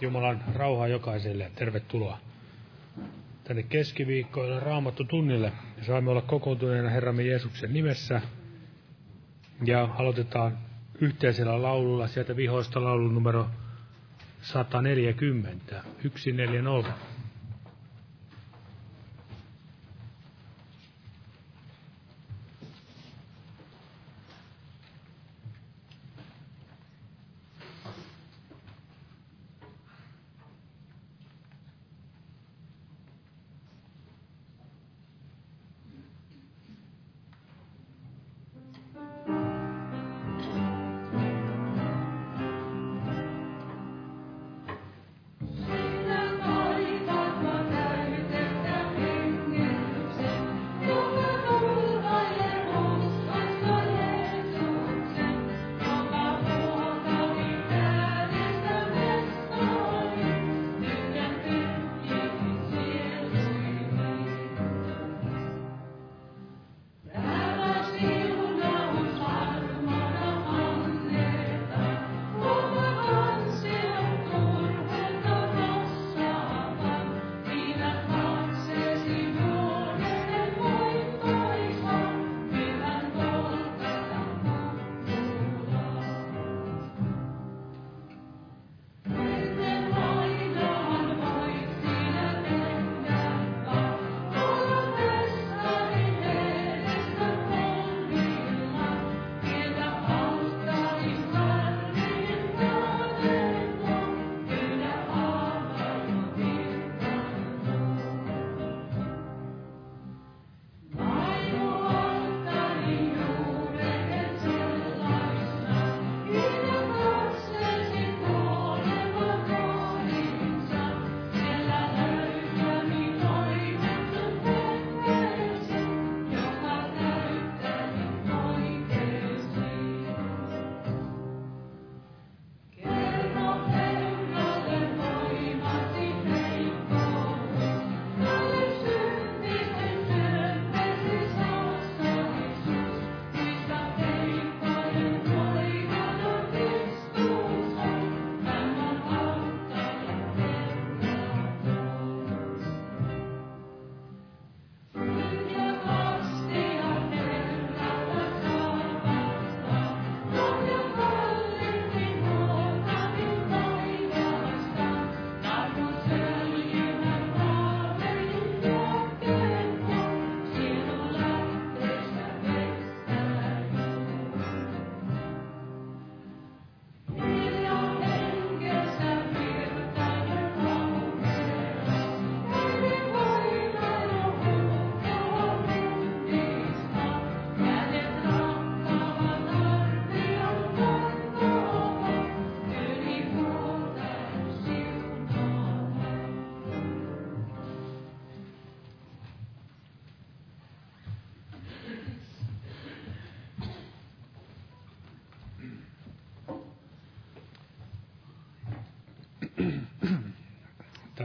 Jumalan rauhaa jokaiselle tervetuloa tänne keskiviikkoille raamattu tunnille. Saamme olla kokoontuneena Herramme Jeesuksen nimessä. Ja aloitetaan yhteisellä laululla sieltä vihoista laulun numero 140, 140.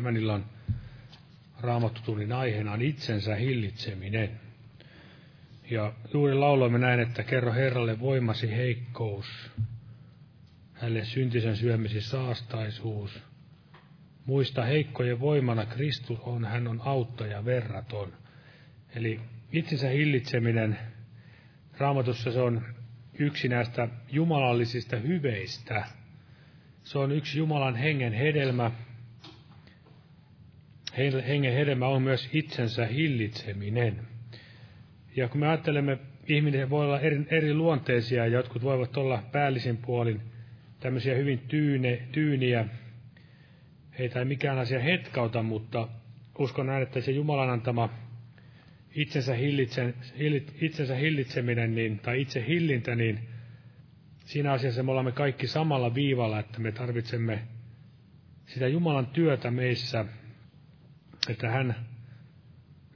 Tämän illan raamattutunnin aiheena on itsensä hillitseminen. Ja juuri lauloimme näin, että kerro Herralle voimasi heikkous, hänelle syntisen syömisi saastaisuus. Muista heikkojen voimana Kristus on, hän on auttaja verraton. Eli itsensä hillitseminen, raamatussa se on yksi näistä jumalallisista hyveistä. Se on yksi Jumalan hengen hedelmä, hengen hedelmä on myös itsensä hillitseminen. Ja kun me ajattelemme, ihminen voi olla eri, eri luonteisia, jotkut voivat olla päällisin puolin tämmöisiä hyvin tyyne, tyyniä, heitä ei mikään asia hetkauta, mutta uskon näin, että se Jumalan antama itsensä, hillitsen, hillit, itsensä hillitseminen niin, tai itse hillintä, niin siinä asiassa me olemme kaikki samalla viivalla, että me tarvitsemme sitä Jumalan työtä meissä, että hän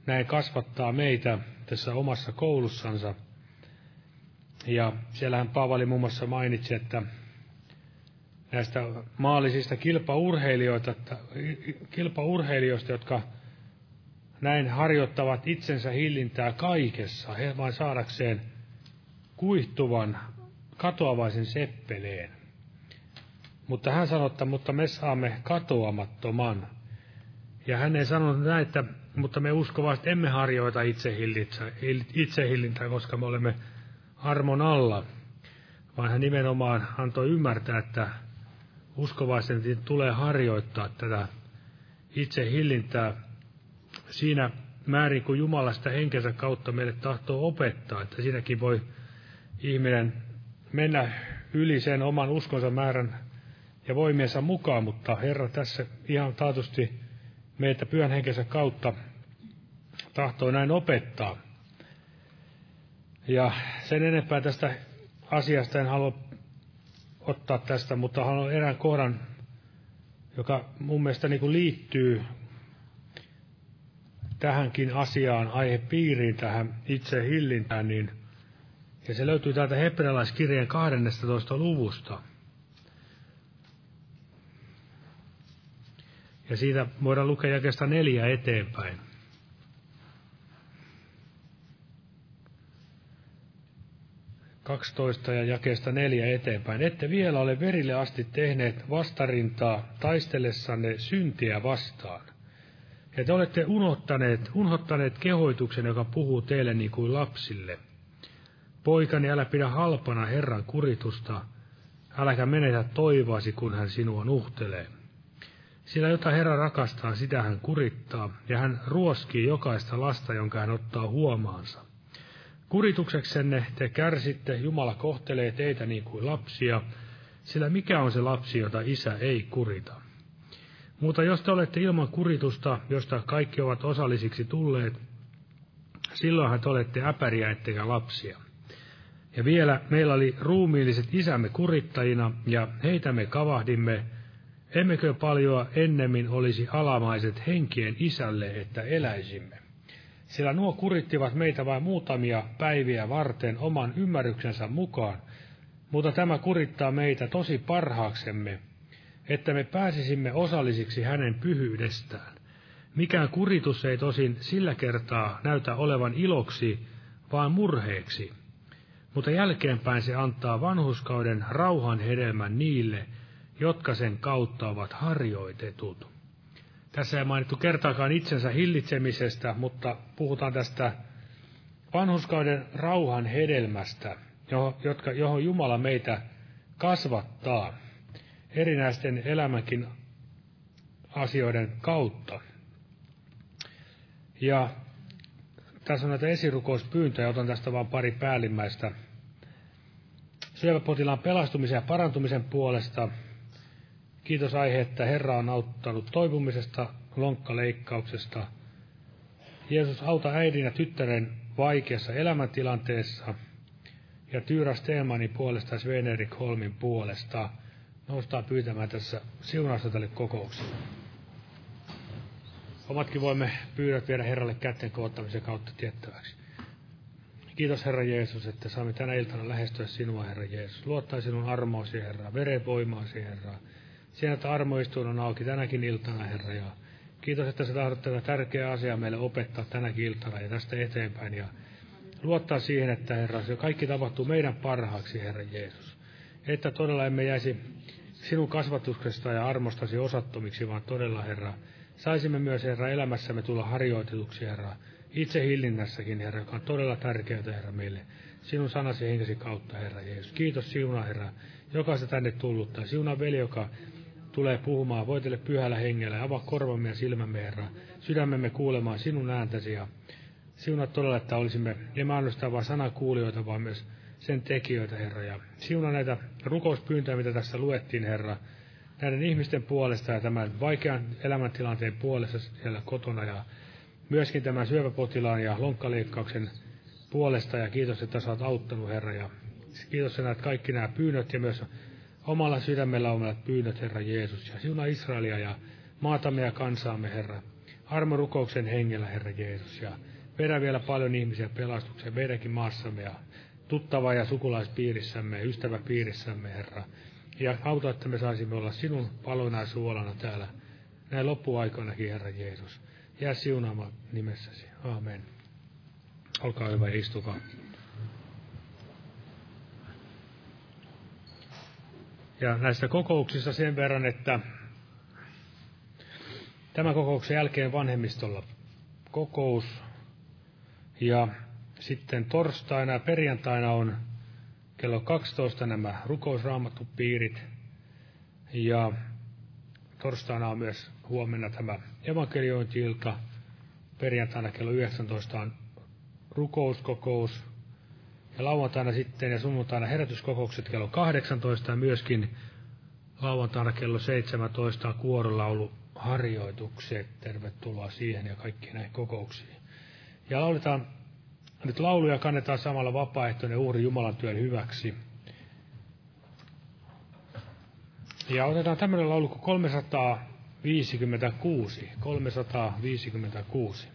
näin kasvattaa meitä tässä omassa koulussansa. Ja siellähän Paavali muun muassa mainitsi, että näistä maallisista kilpaurheilijoista, kilpaurheilijoista, jotka näin harjoittavat itsensä hillintää kaikessa, he vain saadakseen kuihtuvan, katoavaisen seppeleen. Mutta hän sanoi, että mutta me saamme katoamattoman. Ja hän ei sanonut näin, että mutta me uskovaiset emme harjoita itsehillintää, koska me olemme armon alla, vaan hän nimenomaan antoi ymmärtää, että uskovaisen tulee harjoittaa tätä itsehillintää siinä määrin, kun Jumala sitä henkensä kautta meille tahtoo opettaa, että siinäkin voi ihminen mennä yli sen oman uskonsa määrän ja voimiensa mukaan, mutta Herra tässä ihan taatusti meitä pyhän henkensä kautta tahtoo näin opettaa. Ja sen enempää tästä asiasta en halua ottaa tästä, mutta haluan erään kohdan, joka mun mielestä niin kuin liittyy tähänkin asiaan, aihepiiriin, tähän itse hillintään, niin, ja se löytyy täältä hebrealaiskirjeen 12. luvusta. Ja siitä voidaan lukea jakesta neljä eteenpäin. Kaksitoista ja jakeesta neljä eteenpäin. Ette vielä ole verille asti tehneet vastarintaa taistellessanne syntiä vastaan. Ja te olette unohtaneet, unohtaneet kehoituksen, joka puhuu teille niin kuin lapsille. Poikani, älä pidä halpana Herran kuritusta, äläkä menetä toivoasi, kun hän sinua nuhtelee. Sillä jota Herra rakastaa, sitä hän kurittaa, ja hän ruoskii jokaista lasta, jonka hän ottaa huomaansa. Kuritukseksenne te kärsitte, Jumala kohtelee teitä niin kuin lapsia, sillä mikä on se lapsi, jota isä ei kurita? Mutta jos te olette ilman kuritusta, josta kaikki ovat osallisiksi tulleet, silloinhan te olette äpäriä ettekä lapsia. Ja vielä meillä oli ruumiilliset isämme kurittajina, ja heitä me kavahdimme, emmekö paljoa ennemmin olisi alamaiset henkien isälle, että eläisimme. Sillä nuo kurittivat meitä vain muutamia päiviä varten oman ymmärryksensä mukaan, mutta tämä kurittaa meitä tosi parhaaksemme, että me pääsisimme osallisiksi hänen pyhyydestään. Mikään kuritus ei tosin sillä kertaa näytä olevan iloksi, vaan murheeksi. Mutta jälkeenpäin se antaa vanhuskauden rauhan hedelmän niille, jotka sen kautta ovat harjoitetut. Tässä ei mainittu kertaakaan itsensä hillitsemisestä, mutta puhutaan tästä vanhuskauden rauhan hedelmästä, johon Jumala meitä kasvattaa erinäisten elämänkin asioiden kautta. Ja tässä on näitä esirukouspyyntöjä, otan tästä vain pari päällimmäistä. Syöväpotilaan pelastumisen ja parantumisen puolesta. Kiitos aihe, että Herra on auttanut toipumisesta, lonkkaleikkauksesta. Jeesus auta äidin ja tyttären vaikeassa elämäntilanteessa. Ja Tyyra Steemanin puolesta ja Svenerik Holmin puolesta noustaan pyytämään tässä siunausta tälle kokoukselle. Omatkin voimme pyydät viedä Herralle kätten koottamisen kautta tiettäväksi. Kiitos Herra Jeesus, että saamme tänä iltana lähestyä sinua, Herra Jeesus. Luottaa sinun armoosi, Herra, verenvoimaasi, Herra. Siinä, että armoistuin on auki tänäkin iltana, Herra. Ja kiitos, että sä tahdot tätä tärkeää asiaa meille opettaa tänäkin iltana ja tästä eteenpäin. Ja luottaa siihen, että Herra, se kaikki tapahtuu meidän parhaaksi, Herra Jeesus. Että todella emme jäisi sinun kasvatuksesta ja armostasi osattomiksi, vaan todella, Herra, saisimme myös, Herra, elämässämme tulla harjoitetuksi, Herra, itse hillinnässäkin, Herra, joka on todella tärkeää, Herra, meille. Sinun sanasi henkesi kautta, Herra Jeesus. Kiitos siuna, Herra, jokaista tänne tullutta. Siuna veli, joka tulee puhumaan, voitelle pyhällä hengellä ja avaa korvamme ja silmämme, Herra, sydämemme kuulemaan sinun ääntäsi ja siuna todella, että olisimme emme ainoastaan vain sanakuulijoita, vaan myös sen tekijöitä, Herra. Ja siuna näitä rukouspyyntöjä, mitä tässä luettiin, Herra, näiden ihmisten puolesta ja tämän vaikean elämäntilanteen puolesta siellä kotona ja myöskin tämän syöpäpotilaan ja lonkkaleikkauksen puolesta ja kiitos, että sä oot auttanut, Herra. Ja kiitos, että näet kaikki nämä pyynnöt ja myös omalla sydämellä omat pyynnöt, Herra Jeesus. Ja siuna Israelia ja maatamme ja kansaamme, Herra. Armorukouksen hengellä, Herra Jeesus. Ja vedä vielä paljon ihmisiä pelastukseen meidänkin maassamme ja tuttava- ja sukulaispiirissämme ystäväpiirissämme, Herra. Ja auta, että me saisimme olla sinun palona ja suolana täällä näin loppuaikoinakin, Herra Jeesus. Jää siunaama nimessäsi. Amen. Olkaa hyvä ja istukaa. Ja näistä kokouksista sen verran, että tämän kokouksen jälkeen vanhemmistolla kokous. Ja sitten torstaina ja perjantaina on kello 12 nämä rukousraamattupiirit. Ja torstaina on myös huomenna tämä evankeliointi-ilta. Perjantaina kello 19 on rukouskokous. Ja lauantaina sitten ja sunnuntaina herätyskokoukset kello 18 ja myöskin lauantaina kello 17 on kuorolaulu harjoitukset. Tervetuloa siihen ja kaikkiin näihin kokouksiin. Ja lauletaan nyt lauluja kannetaan samalla vapaaehtoinen uhri Jumalan työn hyväksi. Ja otetaan tämmöinen laulu kuin 356. 356.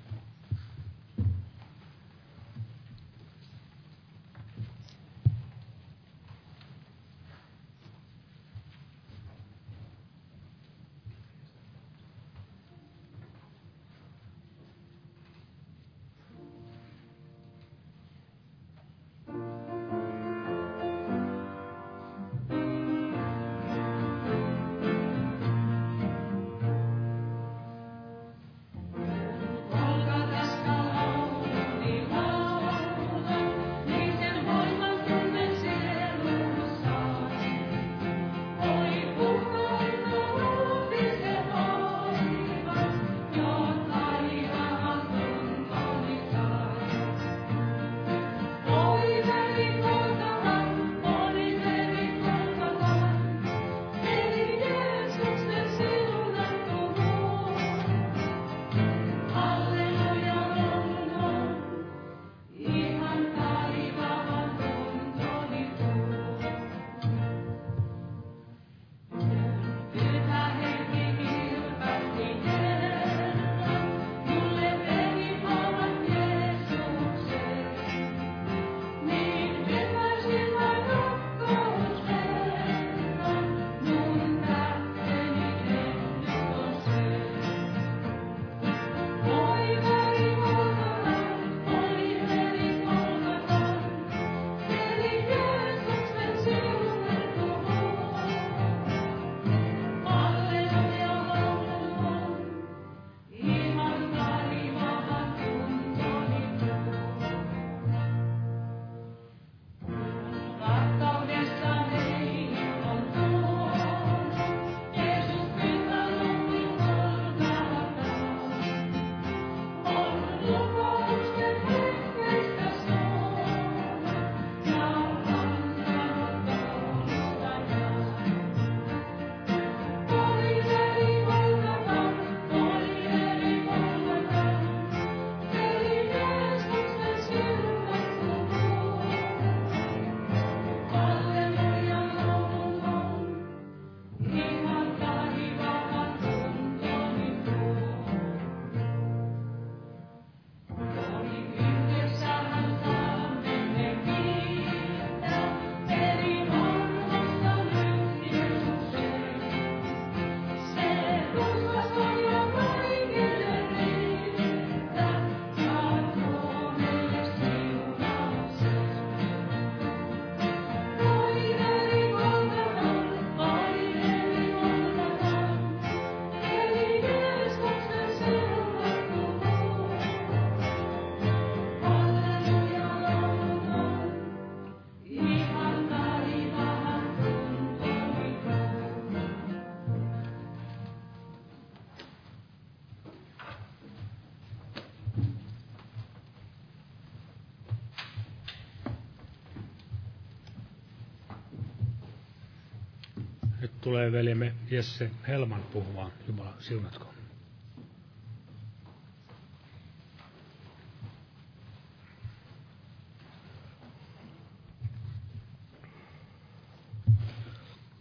tulee veljemme Jesse Helman puhumaan. Jumala siunatko.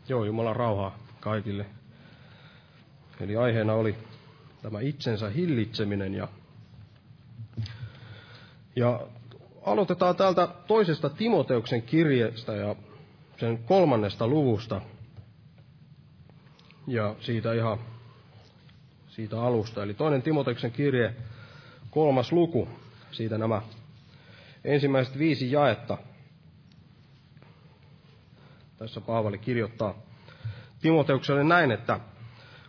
Joo, Jumalan rauhaa kaikille. Eli aiheena oli tämä itsensä hillitseminen ja, ja aloitetaan täältä toisesta Timoteuksen kirjeestä ja sen kolmannesta luvusta – ja siitä ihan siitä alusta. Eli toinen Timoteksen kirje, kolmas luku, siitä nämä ensimmäiset viisi jaetta. Tässä Paavali kirjoittaa, Timoteukselle näin, että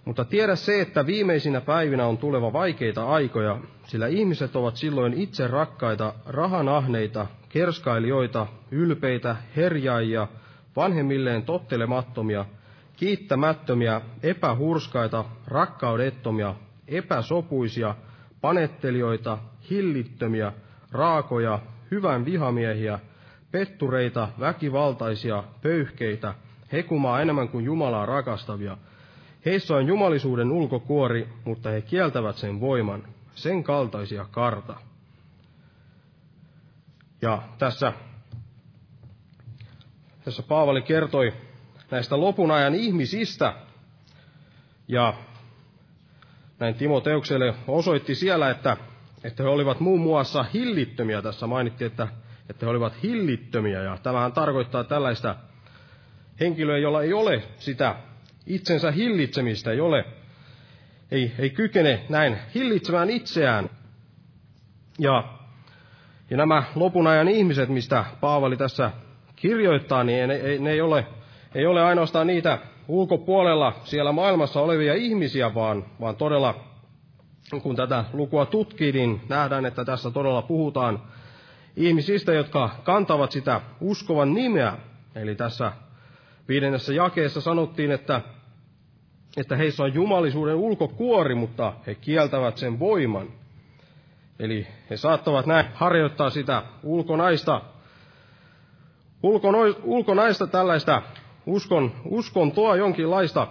mutta tiedä se, että viimeisinä päivinä on tuleva vaikeita aikoja, sillä ihmiset ovat silloin itse rakkaita, rahanahneita, kerskailijoita, ylpeitä, herjaajia, vanhemmilleen tottelemattomia, kiittämättömiä, epähurskaita, rakkaudettomia, epäsopuisia, panettelijoita, hillittömiä, raakoja, hyvän vihamiehiä, pettureita, väkivaltaisia, pöyhkeitä, hekumaa enemmän kuin Jumalaa rakastavia. Heissä on jumalisuuden ulkokuori, mutta he kieltävät sen voiman, sen kaltaisia karta. Ja tässä, tässä Paavali kertoi näistä lopun ajan ihmisistä, ja näin Timoteukselle osoitti siellä, että, että he olivat muun muassa hillittömiä. Tässä mainittiin, että, että he olivat hillittömiä, ja tämähän tarkoittaa tällaista henkilöä, jolla ei ole sitä itsensä hillitsemistä, ei ole, ei, ei kykene näin hillitsemään itseään. Ja, ja nämä lopun ajan ihmiset, mistä Paavali tässä kirjoittaa, niin ne, ne, ei, ole, ei ole ainoastaan niitä ulkopuolella siellä maailmassa olevia ihmisiä, vaan, vaan todella, kun tätä lukua tutkii, niin nähdään, että tässä todella puhutaan ihmisistä, jotka kantavat sitä uskovan nimeä. Eli tässä viidennessä jakeessa sanottiin, että, että heissä on jumalisuuden ulkokuori, mutta he kieltävät sen voiman. Eli he saattavat näin harjoittaa sitä ulkonaista, ulkonaista tällaista uskon, uskontoa jonkinlaista,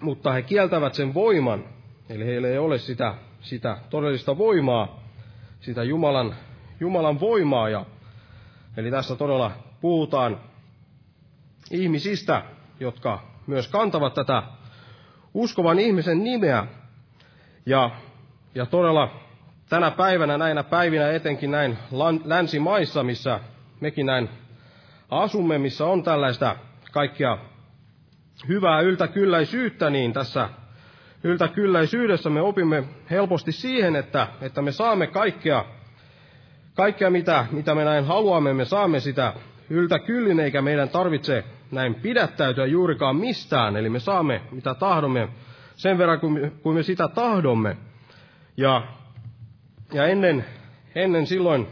mutta he kieltävät sen voiman. Eli heillä ei ole sitä, sitä todellista voimaa, sitä Jumalan, Jumalan voimaa. Ja, eli tässä todella puhutaan ihmisistä, jotka myös kantavat tätä uskovan ihmisen nimeä. Ja, ja todella tänä päivänä, näinä päivinä etenkin näin länsimaissa, missä mekin näin asumme, missä on tällaista kaikkia hyvää yltäkylläisyyttä, niin tässä yltäkylläisyydessä me opimme helposti siihen, että, että me saamme kaikkea, kaikkea mitä, mitä me näin haluamme, me saamme sitä yltäkyllin, eikä meidän tarvitse näin pidättäytyä juurikaan mistään. Eli me saamme mitä tahdomme sen verran, kuin me, kuin me sitä tahdomme. Ja, ja ennen, ennen silloin,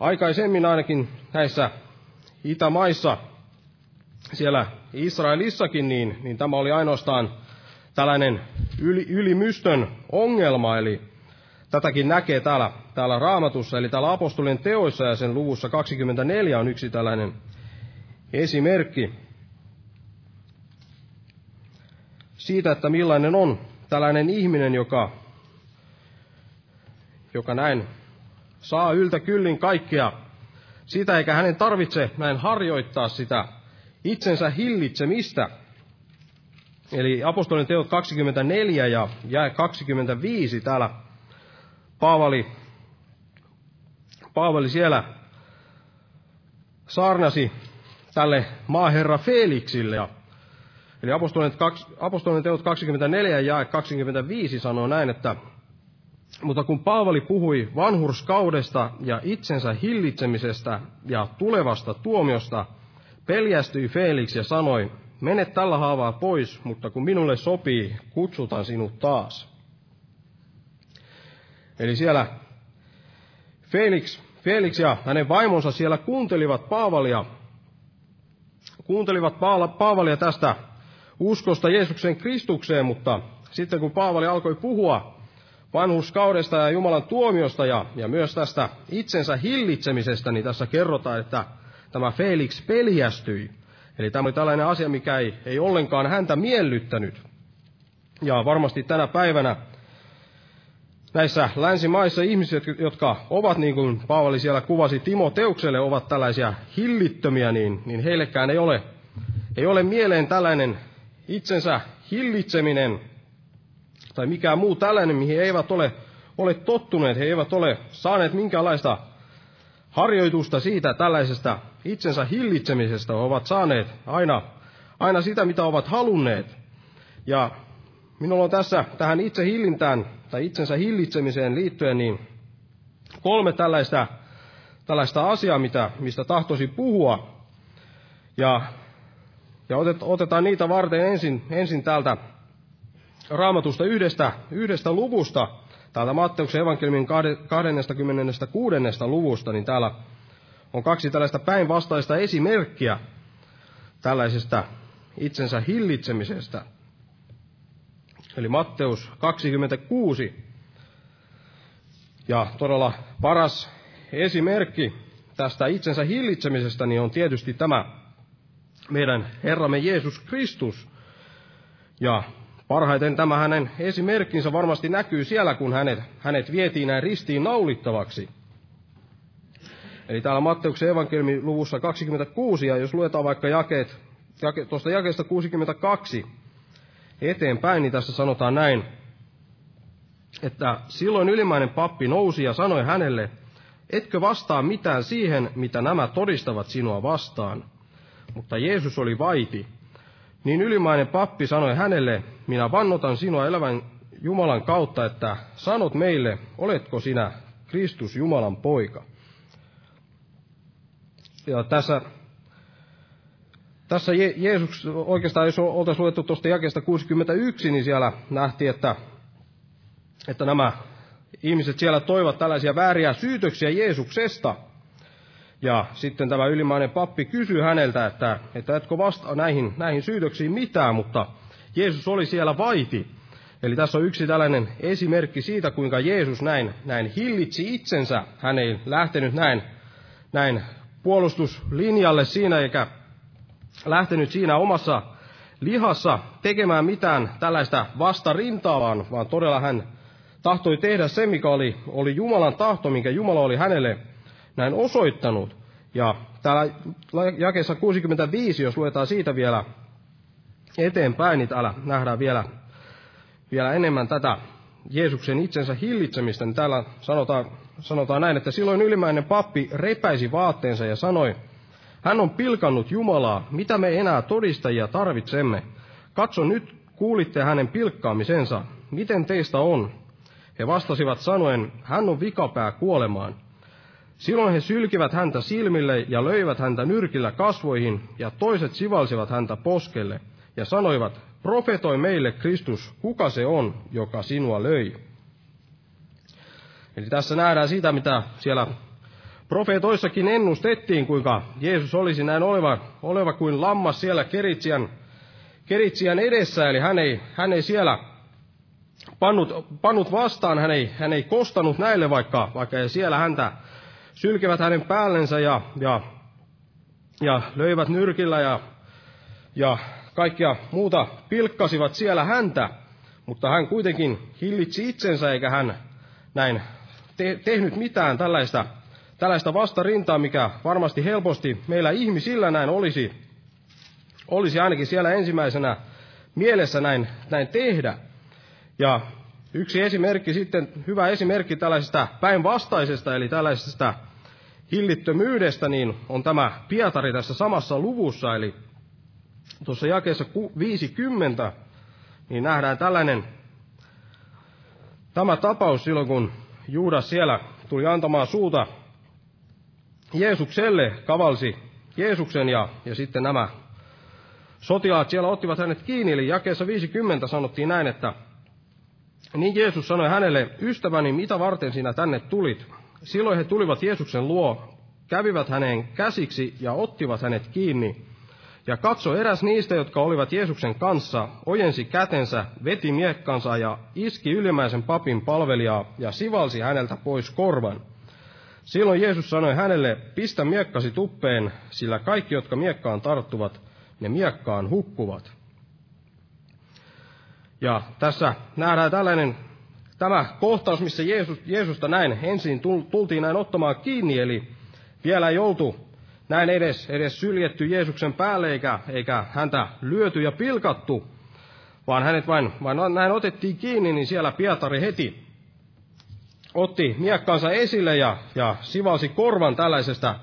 aikaisemmin ainakin näissä Itämaissa, siellä Israelissakin, niin, niin tämä oli ainoastaan tällainen yli, ylimystön ongelma, eli tätäkin näkee täällä, täällä raamatussa, eli täällä apostolien teoissa ja sen luvussa 24 on yksi tällainen esimerkki siitä, että millainen on tällainen ihminen, joka, joka näin saa yltä kyllin kaikkea sitä, eikä hänen tarvitse näin harjoittaa sitä itsensä hillitsemistä. Eli apostolin teot 24 ja jae 25 täällä Paavali, Paavali siellä saarnasi tälle maaherra Felixille. Eli apostolien, apostolien teot 24 ja 25 sanoo näin, että mutta kun Paavali puhui vanhurskaudesta ja itsensä hillitsemisestä ja tulevasta tuomiosta, peljästyi Felix ja sanoi, mene tällä haavaa pois, mutta kun minulle sopii, kutsutan sinut taas. Eli siellä Felix, Felix ja hänen vaimonsa siellä kuuntelivat Paavalia, kuuntelivat Paavalia tästä uskosta Jeesuksen Kristukseen, mutta sitten kun Paavali alkoi puhua vanhuskaudesta ja Jumalan tuomiosta ja, ja myös tästä itsensä hillitsemisestä, niin tässä kerrotaan, että tämä Felix peljästyi. Eli tämä oli tällainen asia, mikä ei, ei ollenkaan häntä miellyttänyt. Ja varmasti tänä päivänä näissä länsimaissa ihmiset, jotka ovat, niin kuin Paavali siellä kuvasi Timoteukselle, ovat tällaisia hillittömiä, niin, niin heillekään ei ole, ei ole mieleen tällainen itsensä hillitseminen tai mikään muu tällainen, mihin he eivät ole, ole tottuneet, he eivät ole saaneet minkäänlaista harjoitusta siitä tällaisesta itsensä hillitsemisestä, he ovat saaneet aina, aina sitä, mitä ovat halunneet. Ja minulla on tässä tähän itse hillintään tai itsensä hillitsemiseen liittyen niin kolme tällaista, tällaista asiaa, mitä, mistä tahtoisin puhua. Ja, Ja otetaan niitä varten ensin, ensin täältä raamatusta yhdestä, yhdestä luvusta, täältä Matteuksen evankeliumin 26. luvusta, niin täällä on kaksi tällaista päinvastaista esimerkkiä tällaisesta itsensä hillitsemisestä. Eli Matteus 26. Ja todella paras esimerkki tästä itsensä hillitsemisestä niin on tietysti tämä meidän Herramme Jeesus Kristus. Ja parhaiten tämä hänen esimerkkinsä varmasti näkyy siellä, kun hänet, hänet vietiin näin ristiin naulittavaksi. Eli täällä Matteuksen evankeliumin luvussa 26, ja jos luetaan vaikka jakeet, jake, tuosta jakeesta 62 eteenpäin, niin tässä sanotaan näin, että silloin ylimmäinen pappi nousi ja sanoi hänelle, etkö vastaa mitään siihen, mitä nämä todistavat sinua vastaan. Mutta Jeesus oli vaiti. Niin ylimainen pappi sanoi hänelle, minä vannotan sinua elävän Jumalan kautta, että sanot meille, oletko sinä Kristus Jumalan poika. Ja tässä, tässä Je- Jeesus, oikeastaan jos oltaisiin luettu tuosta jakeesta 61, niin siellä nähtiin, että, että nämä ihmiset siellä toivat tällaisia vääriä syytöksiä Jeesuksesta. Ja sitten tämä ylimainen pappi kysyy häneltä, että, että etkö vastaa näihin, näihin syytöksiin mitään, mutta Jeesus oli siellä vaiti. Eli tässä on yksi tällainen esimerkki siitä, kuinka Jeesus näin, näin hillitsi itsensä. Hän ei lähtenyt näin, näin puolustuslinjalle siinä, eikä lähtenyt siinä omassa lihassa tekemään mitään tällaista vastarintaa, vaan, vaan todella hän tahtoi tehdä se, mikä oli, oli Jumalan tahto, minkä Jumala oli hänelle näin osoittanut. Ja täällä jakeessa 65, jos luetaan siitä vielä eteenpäin, niin täällä nähdään vielä, vielä enemmän tätä Jeesuksen itsensä hillitsemistä, niin täällä sanotaan, sanotaan näin, että silloin ylimäinen pappi repäisi vaatteensa ja sanoi, hän on pilkannut Jumalaa, mitä me enää todistajia tarvitsemme. Katso nyt, kuulitte hänen pilkkaamisensa, miten teistä on? He vastasivat sanoen, hän on vikapää kuolemaan. Silloin he sylkivät häntä silmille ja löivät häntä nyrkillä kasvoihin, ja toiset sivalsivat häntä poskelle, ja sanoivat, profetoi meille Kristus, kuka se on, joka sinua löi. Eli tässä nähdään sitä, mitä siellä profeetoissakin ennustettiin, kuinka Jeesus olisi näin oleva, oleva kuin lammas siellä Keritsian, Keritsian edessä, eli hän ei, hän ei siellä pannut, pannut vastaan, hän ei, hän ei kostanut näille, vaikka, vaikka siellä häntä sylkevät hänen päällensä ja, ja, ja löivät nyrkillä ja, ja kaikkia muuta pilkkasivat siellä häntä, mutta hän kuitenkin hillitsi itsensä eikä hän näin te, tehnyt mitään tällaista, tällaista vastarintaa, mikä varmasti helposti meillä ihmisillä näin olisi, olisi ainakin siellä ensimmäisenä mielessä näin, näin tehdä. Ja yksi esimerkki sitten, hyvä esimerkki tällaisesta päinvastaisesta, eli tällaisesta hillittömyydestä, niin on tämä Pietari tässä samassa luvussa, eli tuossa jakeessa 50, niin nähdään tällainen tämä tapaus silloin, kun Juudas siellä tuli antamaan suuta Jeesukselle, kavalsi Jeesuksen ja, ja sitten nämä sotilaat siellä ottivat hänet kiinni, eli jakeessa 50 sanottiin näin, että niin Jeesus sanoi hänelle, ystäväni, mitä varten sinä tänne tulit? Silloin he tulivat Jeesuksen luo, kävivät häneen käsiksi ja ottivat hänet kiinni. Ja katso, eräs niistä, jotka olivat Jeesuksen kanssa, ojensi kätensä, veti miekkansa ja iski ylimmäisen papin palvelijaa ja sivalsi häneltä pois korvan. Silloin Jeesus sanoi hänelle, pistä miekkasi tuppeen, sillä kaikki, jotka miekkaan tarttuvat, ne miekkaan hukkuvat. Ja tässä nähdään tällainen tämä kohtaus, missä Jeesus, Jeesusta näin ensin tultiin näin ottamaan kiinni, eli vielä ei oltu näin edes, edes syljetty Jeesuksen päälle, eikä, eikä häntä lyöty ja pilkattu, vaan hänet vain, vain näin otettiin kiinni, niin siellä Pietari heti otti miekkansa esille ja, ja sivalsi korvan tällaisesta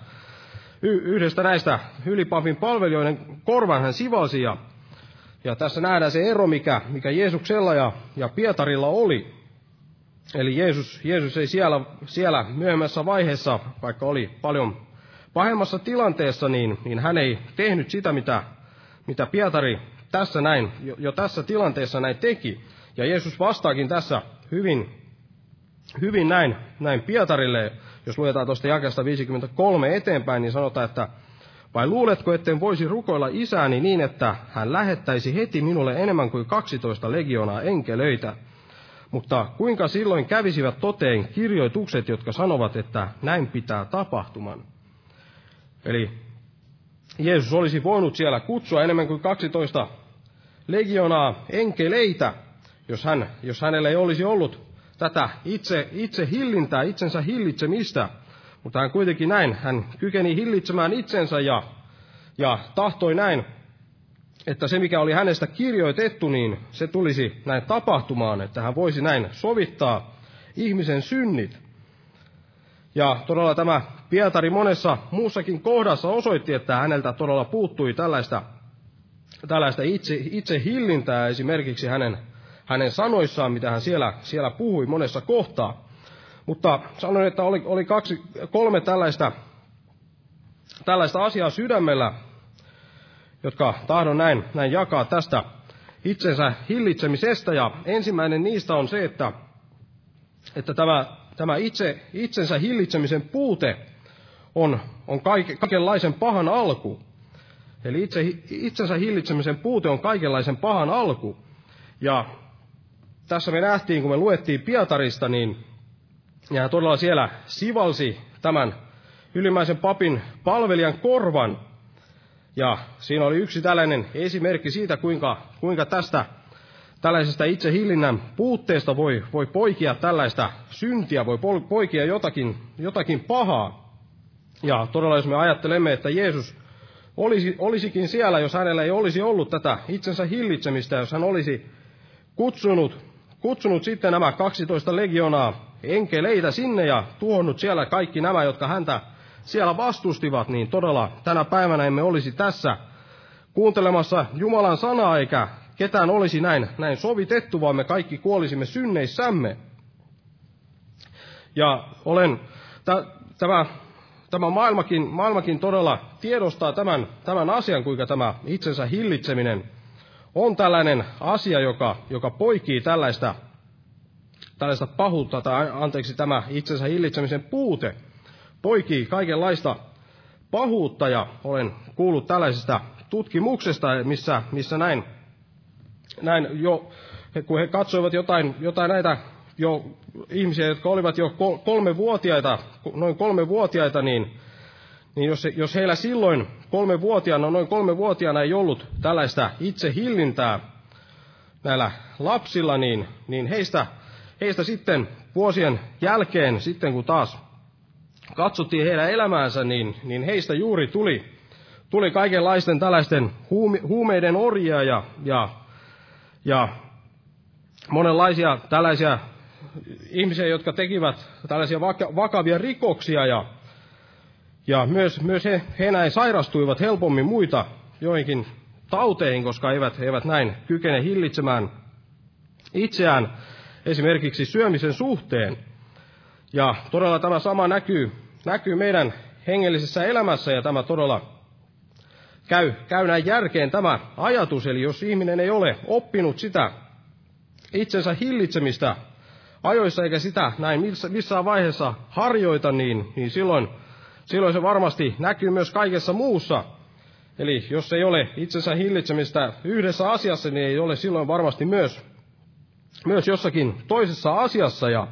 yhdestä näistä ylipapin palvelijoiden korvan hän sivalsi ja, ja tässä nähdään se ero, mikä, mikä Jeesuksella ja, ja Pietarilla oli. Eli Jeesus, Jeesus ei siellä, siellä myöhemmässä vaiheessa, vaikka oli paljon pahemmassa tilanteessa, niin, niin hän ei tehnyt sitä, mitä, mitä Pietari tässä näin, jo, jo tässä tilanteessa näin teki. Ja Jeesus vastaakin tässä hyvin, hyvin näin, näin Pietarille, jos luetaan tuosta jakesta 53 eteenpäin, niin sanotaan, että vai luuletko, etten voisi rukoilla isääni niin, että hän lähettäisi heti minulle enemmän kuin 12 legionaa enkelöitä? Mutta kuinka silloin kävisivät toteen kirjoitukset, jotka sanovat, että näin pitää tapahtuman? Eli Jeesus olisi voinut siellä kutsua enemmän kuin 12 legionaa enkeleitä, jos, hän, jos hänellä ei olisi ollut tätä itse, itse hillintää, itsensä hillitsemistä. Mutta hän kuitenkin näin, hän kykeni hillitsemään itsensä ja, ja tahtoi näin, että se mikä oli hänestä kirjoitettu, niin se tulisi näin tapahtumaan, että hän voisi näin sovittaa ihmisen synnit. Ja todella tämä Pietari monessa muussakin kohdassa osoitti, että häneltä todella puuttui tällaista, tällaista itse, itse hillintää esimerkiksi hänen, hänen sanoissaan, mitä hän siellä, siellä puhui monessa kohtaa. Mutta sanoin, että oli, oli kaksi, kolme tällaista, tällaista asiaa sydämellä, jotka tahdon näin, näin jakaa tästä itsensä hillitsemisestä. Ja ensimmäinen niistä on se, että, että tämä, tämä itse, itsensä hillitsemisen puute on, on kaike, kaikenlaisen pahan alku. Eli itse, itsensä hillitsemisen puute on kaikenlaisen pahan alku. Ja tässä me nähtiin, kun me luettiin Pietarista, niin ja todella siellä sivalsi tämän ylimmäisen papin palvelijan korvan. Ja siinä oli yksi tällainen esimerkki siitä, kuinka, kuinka tästä tällaisesta itse hillinnän puutteesta voi, voi poikia tällaista syntiä, voi poikia jotakin, jotakin pahaa. Ja todella jos me ajattelemme, että Jeesus olisi, olisikin siellä, jos hänellä ei olisi ollut tätä itsensä hillitsemistä, jos hän olisi kutsunut, kutsunut sitten nämä 12 legionaa enkeleitä sinne ja tuonut siellä kaikki nämä, jotka häntä siellä vastustivat, niin todella tänä päivänä emme olisi tässä kuuntelemassa Jumalan sanaa, eikä ketään olisi näin, näin sovitettu, vaan me kaikki kuolisimme synneissämme. Ja olen, tämä tämä maailmakin, maailmakin todella tiedostaa tämän, tämän asian, kuinka tämä itsensä hillitseminen on tällainen asia, joka, joka poikii tällaista, tällaista pahuutta, tai anteeksi, tämä itsensä hillitsemisen puute poikii kaikenlaista pahuutta, ja olen kuullut tällaisesta tutkimuksesta, missä, missä näin, näin jo, kun he katsoivat jotain, jotain näitä jo ihmisiä, jotka olivat jo kolme vuotiaita, noin kolme vuotiaita, niin, niin jos, jos heillä silloin kolme vuotiaana, noin kolme vuotiaana ei ollut tällaista itse hillintää näillä lapsilla, niin, niin heistä, heistä sitten vuosien jälkeen, sitten kun taas katsottiin heidän elämäänsä, niin, niin heistä juuri tuli, tuli kaikenlaisten tällaisten huume, huumeiden orjia ja, ja, ja monenlaisia tällaisia ihmisiä, jotka tekivät tällaisia vakavia rikoksia ja, ja myös, myös he, he näin sairastuivat helpommin muita joihinkin tauteihin, koska eivät, eivät näin kykene hillitsemään itseään esimerkiksi syömisen suhteen. Ja todella tämä sama näkyy, näkyy meidän hengellisessä elämässä ja tämä todella käy, käy näin järkeen tämä ajatus. Eli jos ihminen ei ole oppinut sitä itsensä hillitsemistä ajoissa eikä sitä näin missään vaiheessa harjoita, niin, niin silloin, silloin se varmasti näkyy myös kaikessa muussa. Eli jos ei ole itsensä hillitsemistä yhdessä asiassa, niin ei ole silloin varmasti myös, myös jossakin toisessa asiassa. Ja,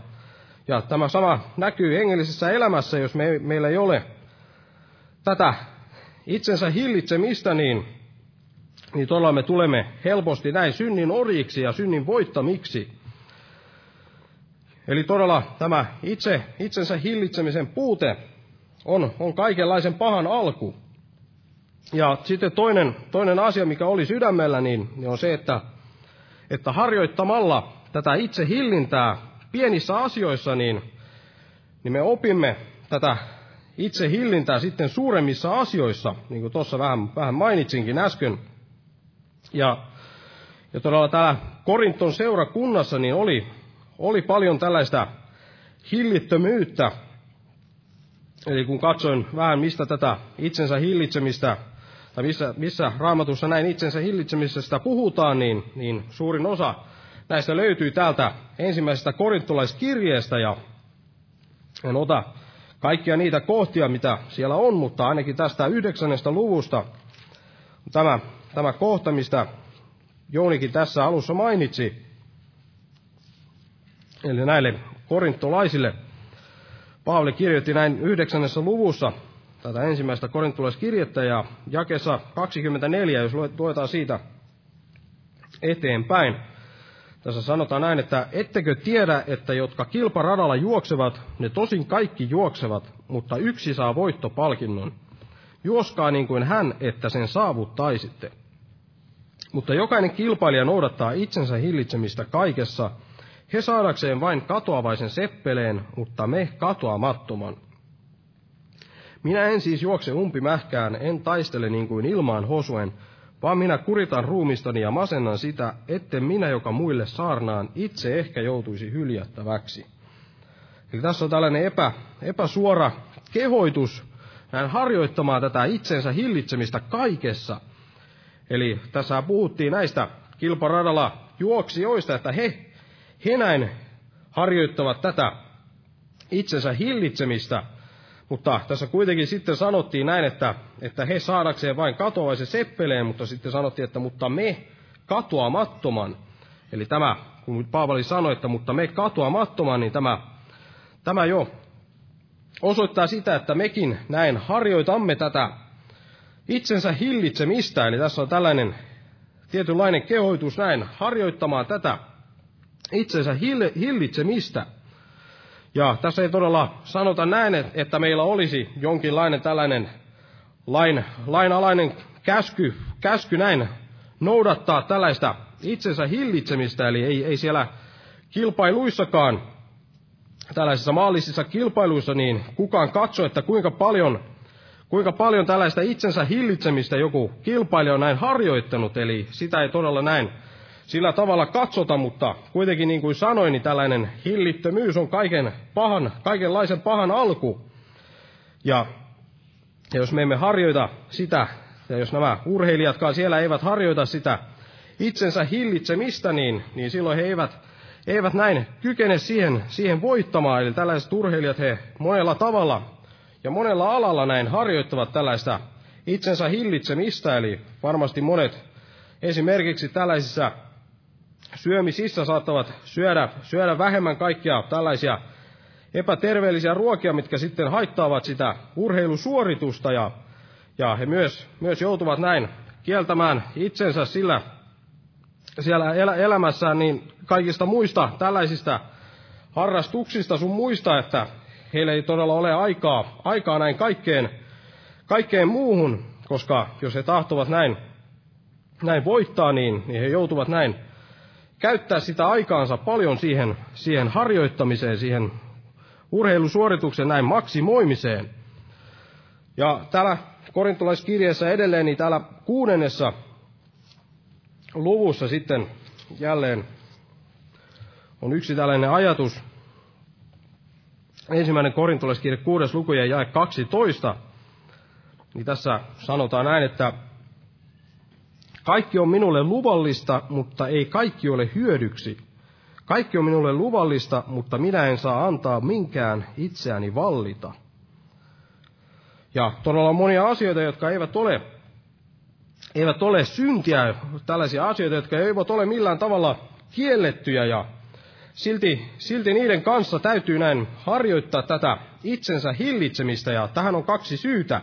ja tämä sama näkyy hengellisessä elämässä, jos me, meillä ei ole tätä itsensä hillitsemistä, niin, niin todella me tulemme helposti näin synnin orjiksi ja synnin voittamiksi. Eli todella tämä itse, itsensä hillitsemisen puute on, on kaikenlaisen pahan alku. Ja sitten toinen, toinen asia, mikä oli sydämellä, niin, niin on se, että, että harjoittamalla tätä itse hillintää pienissä asioissa, niin, niin me opimme tätä itse hillintää sitten suuremmissa asioissa, niin kuin tuossa vähän, vähän mainitsinkin äsken. Ja, ja todella täällä Korinton seurakunnassa niin oli, oli paljon tällaista hillittömyyttä. Eli kun katsoin vähän, mistä tätä itsensä hillitsemistä tai missä, missä raamatussa näin itsensä hillitsemisestä puhutaan, niin, niin suurin osa näistä löytyy täältä ensimmäisestä korintolaiskirjeestä, ja en ota kaikkia niitä kohtia, mitä siellä on, mutta ainakin tästä yhdeksännestä luvusta tämä, tämä kohta, mistä Jounikin tässä alussa mainitsi, eli näille korintolaisille, Paavali kirjoitti näin yhdeksännessä luvussa tätä ensimmäistä korintolaiskirjettä ja jakessa 24, jos luetaan siitä eteenpäin. Tässä sanotaan näin, että ettekö tiedä, että jotka kilparadalla juoksevat, ne tosin kaikki juoksevat, mutta yksi saa voittopalkinnon. Juoskaa niin kuin hän, että sen saavuttaisitte. Mutta jokainen kilpailija noudattaa itsensä hillitsemistä kaikessa, he saadakseen vain katoavaisen seppeleen, mutta me katoamattoman. Minä en siis juokse umpimähkään, en taistele niin kuin ilmaan hosuen, vaan minä kuritan ruumistani ja masennan sitä, etten minä, joka muille saarnaan, itse ehkä joutuisi hyljättäväksi. Eli tässä on tällainen epä, epäsuora kehoitus näin harjoittamaan tätä itsensä hillitsemistä kaikessa. Eli tässä puhuttiin näistä kilparadalla juoksijoista, että he, he näin harjoittavat tätä itsensä hillitsemistä – mutta tässä kuitenkin sitten sanottiin näin, että, että he saadakseen vain katoaisen seppeleen, mutta sitten sanottiin, että mutta me katoamattoman. Eli tämä, kun Paavali sanoi, että mutta me katoamattoman, niin tämä, tämä jo osoittaa sitä, että mekin näin harjoitamme tätä itsensä hillitsemistä. Eli tässä on tällainen tietynlainen kehoitus näin harjoittamaan tätä itsensä hillitsemistä. Ja tässä ei todella sanota näin, että meillä olisi jonkinlainen tällainen lain, lainalainen käsky, käsky näin noudattaa tällaista itsensä hillitsemistä, eli ei, ei siellä kilpailuissakaan, tällaisissa maallisissa kilpailuissa, niin kukaan katso, että kuinka paljon, kuinka paljon tällaista itsensä hillitsemistä joku kilpailija on näin harjoittanut, eli sitä ei todella näin sillä tavalla katsota, mutta kuitenkin niin kuin sanoin, niin tällainen hillittömyys on kaiken pahan, kaikenlaisen pahan alku. Ja, ja jos me emme harjoita sitä, ja jos nämä urheilijatkaan siellä eivät harjoita sitä itsensä hillitsemistä, niin, niin silloin he eivät, eivät näin kykene siihen, siihen voittamaan. Eli tällaiset urheilijat he monella tavalla ja monella alalla näin harjoittavat tällaista itsensä hillitsemistä, eli varmasti monet esimerkiksi tällaisissa syömisissä saattavat syödä, syödä vähemmän kaikkia tällaisia epäterveellisiä ruokia, mitkä sitten haittaavat sitä urheilusuoritusta ja, ja he myös, myös joutuvat näin kieltämään itsensä sillä siellä elä, elämässään niin kaikista muista tällaisista harrastuksista sun muista, että heillä ei todella ole aikaa, aikaa näin kaikkeen, kaikkeen muuhun, koska jos he tahtovat näin, näin voittaa, niin, niin he joutuvat näin käyttää sitä aikaansa paljon siihen, siihen harjoittamiseen, siihen urheilusuorituksen näin maksimoimiseen. Ja täällä korintolaiskirjeessä edelleen, niin täällä kuudennessa luvussa sitten jälleen on yksi tällainen ajatus. Ensimmäinen korintolaiskirje kuudes luku ja jae 12. Niin tässä sanotaan näin, että kaikki on minulle luvallista, mutta ei kaikki ole hyödyksi. Kaikki on minulle luvallista, mutta minä en saa antaa minkään itseäni vallita. Ja todella on monia asioita, jotka eivät ole, eivät ole syntiä, tällaisia asioita, jotka eivät ole millään tavalla kiellettyjä ja silti, silti niiden kanssa täytyy näin harjoittaa tätä itsensä hillitsemistä ja tähän on kaksi syytä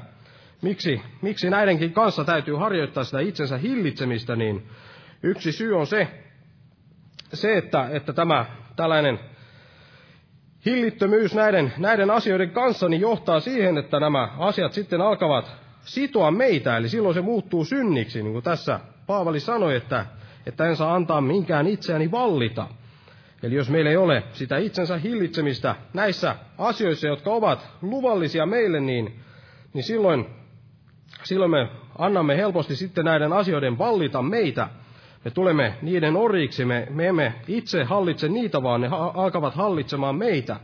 miksi, miksi näidenkin kanssa täytyy harjoittaa sitä itsensä hillitsemistä, niin yksi syy on se, se että, että tämä tällainen hillittömyys näiden, näiden asioiden kanssa niin johtaa siihen, että nämä asiat sitten alkavat sitoa meitä, eli silloin se muuttuu synniksi, niin kuin tässä Paavali sanoi, että, että en saa antaa minkään itseäni vallita. Eli jos meillä ei ole sitä itsensä hillitsemistä näissä asioissa, jotka ovat luvallisia meille, niin, niin silloin silloin me annamme helposti sitten näiden asioiden vallita meitä. Me tulemme niiden oriksi, me, me emme itse hallitse niitä, vaan ne ha- alkavat hallitsemaan meitä.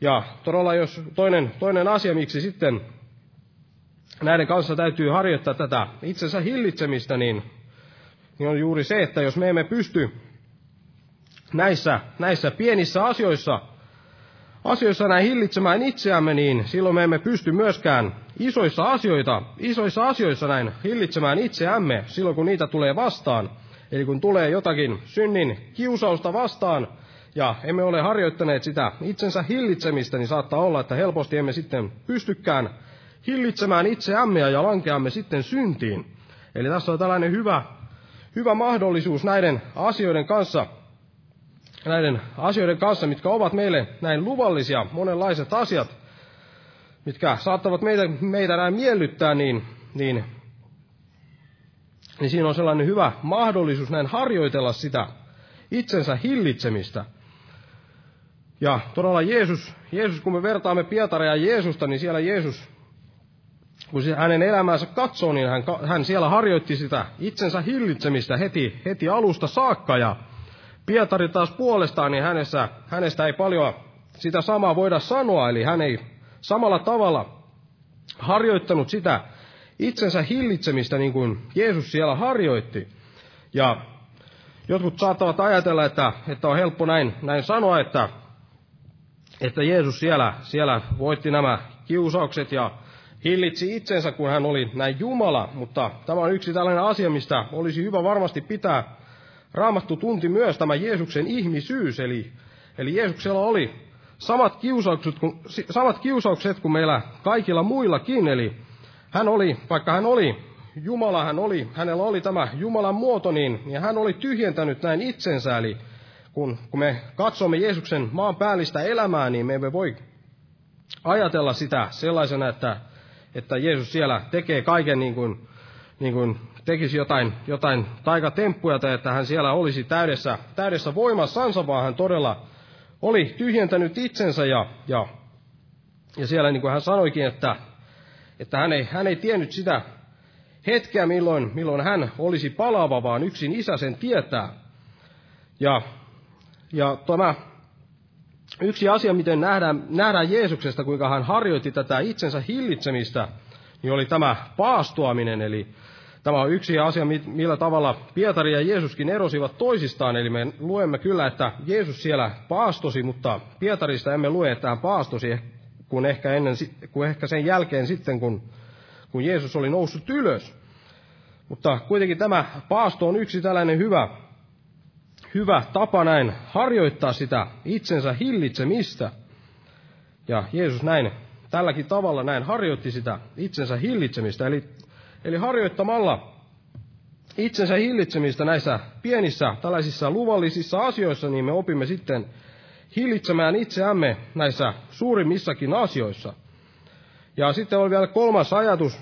Ja todella jos toinen, toinen asia, miksi sitten näiden kanssa täytyy harjoittaa tätä itsensä hillitsemistä, niin, niin on juuri se, että jos me emme pysty näissä, näissä pienissä asioissa, asioissa näin hillitsemään itseämme, niin silloin me emme pysty myöskään isoissa asioita, isoissa asioissa näin hillitsemään itseämme silloin, kun niitä tulee vastaan. Eli kun tulee jotakin synnin kiusausta vastaan, ja emme ole harjoittaneet sitä itsensä hillitsemistä, niin saattaa olla, että helposti emme sitten pystykään hillitsemään itseämme ja lankeamme sitten syntiin. Eli tässä on tällainen hyvä, hyvä mahdollisuus näiden asioiden kanssa, näiden asioiden kanssa, mitkä ovat meille näin luvallisia, monenlaiset asiat, mitkä saattavat meitä, meitä näin miellyttää, niin, niin, niin siinä on sellainen hyvä mahdollisuus näin harjoitella sitä itsensä hillitsemistä – ja todella Jeesus, Jeesus, kun me vertaamme Pietaria ja Jeesusta, niin siellä Jeesus, kun hänen elämäänsä katsoo, niin hän, hän siellä harjoitti sitä itsensä hillitsemistä heti, heti alusta saakka. Ja Pietari taas puolestaan, niin hänessä, hänestä ei paljon sitä samaa voida sanoa, eli hän ei samalla tavalla harjoittanut sitä itsensä hillitsemistä niin kuin Jeesus siellä harjoitti. Ja jotkut saattavat ajatella, että, että on helppo näin, näin sanoa, että että Jeesus siellä, siellä voitti nämä kiusaukset ja hillitsi itsensä, kun hän oli näin Jumala, mutta tämä on yksi tällainen asia, mistä olisi hyvä varmasti pitää Raamattu tunti myös tämä Jeesuksen ihmisyys, eli, eli Jeesuksella oli samat kiusaukset, kuin, samat kiusaukset kuin meillä kaikilla muillakin, eli hän oli, vaikka hän oli Jumala, hän oli, hänellä oli tämä Jumalan muoto, niin, niin hän oli tyhjentänyt näin itsensä, eli kun, kun me katsomme Jeesuksen maan päällistä elämää, niin me emme voi ajatella sitä sellaisena, että, että Jeesus siellä tekee kaiken niin kuin, niin kuin tekisi jotain, jotain taikatemppuja tai että hän siellä olisi täydessä, täydessä voimassansa, vaan hän todella oli tyhjentänyt itsensä ja, ja, ja siellä niin kuin hän sanoikin, että, että hän, ei, hän ei tiennyt sitä hetkeä, milloin, milloin hän olisi palaava, vaan yksin isä sen tietää. Ja ja tämä yksi asia, miten nähdään, nähdään Jeesuksesta, kuinka hän harjoitti tätä itsensä hillitsemistä, niin oli tämä paastoaminen. Eli tämä on yksi asia, millä tavalla Pietari ja Jeesuskin erosivat toisistaan. Eli me luemme kyllä, että Jeesus siellä paastosi, mutta Pietarista emme lue, että hän paastosi, kun ehkä, ennen, kun ehkä sen jälkeen sitten, kun, kun Jeesus oli noussut ylös. Mutta kuitenkin tämä paasto on yksi tällainen hyvä hyvä tapa näin harjoittaa sitä itsensä hillitsemistä. Ja Jeesus näin, tälläkin tavalla näin harjoitti sitä itsensä hillitsemistä. Eli, eli harjoittamalla itsensä hillitsemistä näissä pienissä tällaisissa luvallisissa asioissa, niin me opimme sitten hillitsemään itseämme näissä suurimmissakin asioissa. Ja sitten on vielä kolmas ajatus,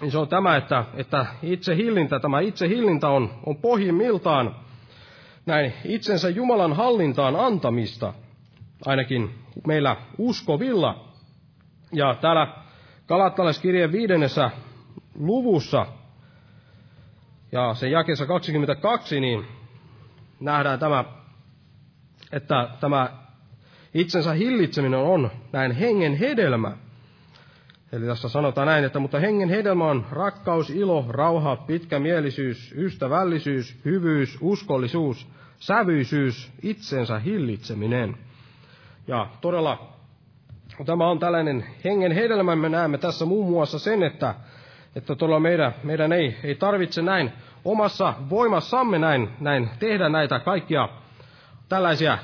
niin se on tämä, että, että itse hillintä, tämä itse hillintä on, on pohjimmiltaan näin itsensä Jumalan hallintaan antamista, ainakin meillä uskovilla. Ja täällä Kalattalaiskirjeen viidennessä luvussa ja sen jakeessa 22, niin nähdään tämä, että tämä itsensä hillitseminen on näin hengen hedelmä. Eli tässä sanotaan näin, että mutta hengen hedelmä on rakkaus, ilo, rauha, pitkämielisyys, ystävällisyys, hyvyys, uskollisuus, sävyisyys, itsensä hillitseminen. Ja todella tämä on tällainen hengen hedelmä, me näemme tässä muun muassa sen, että, että todella meidän, meidän ei, ei tarvitse näin omassa voimassamme näin, näin tehdä näitä kaikkia tällaisia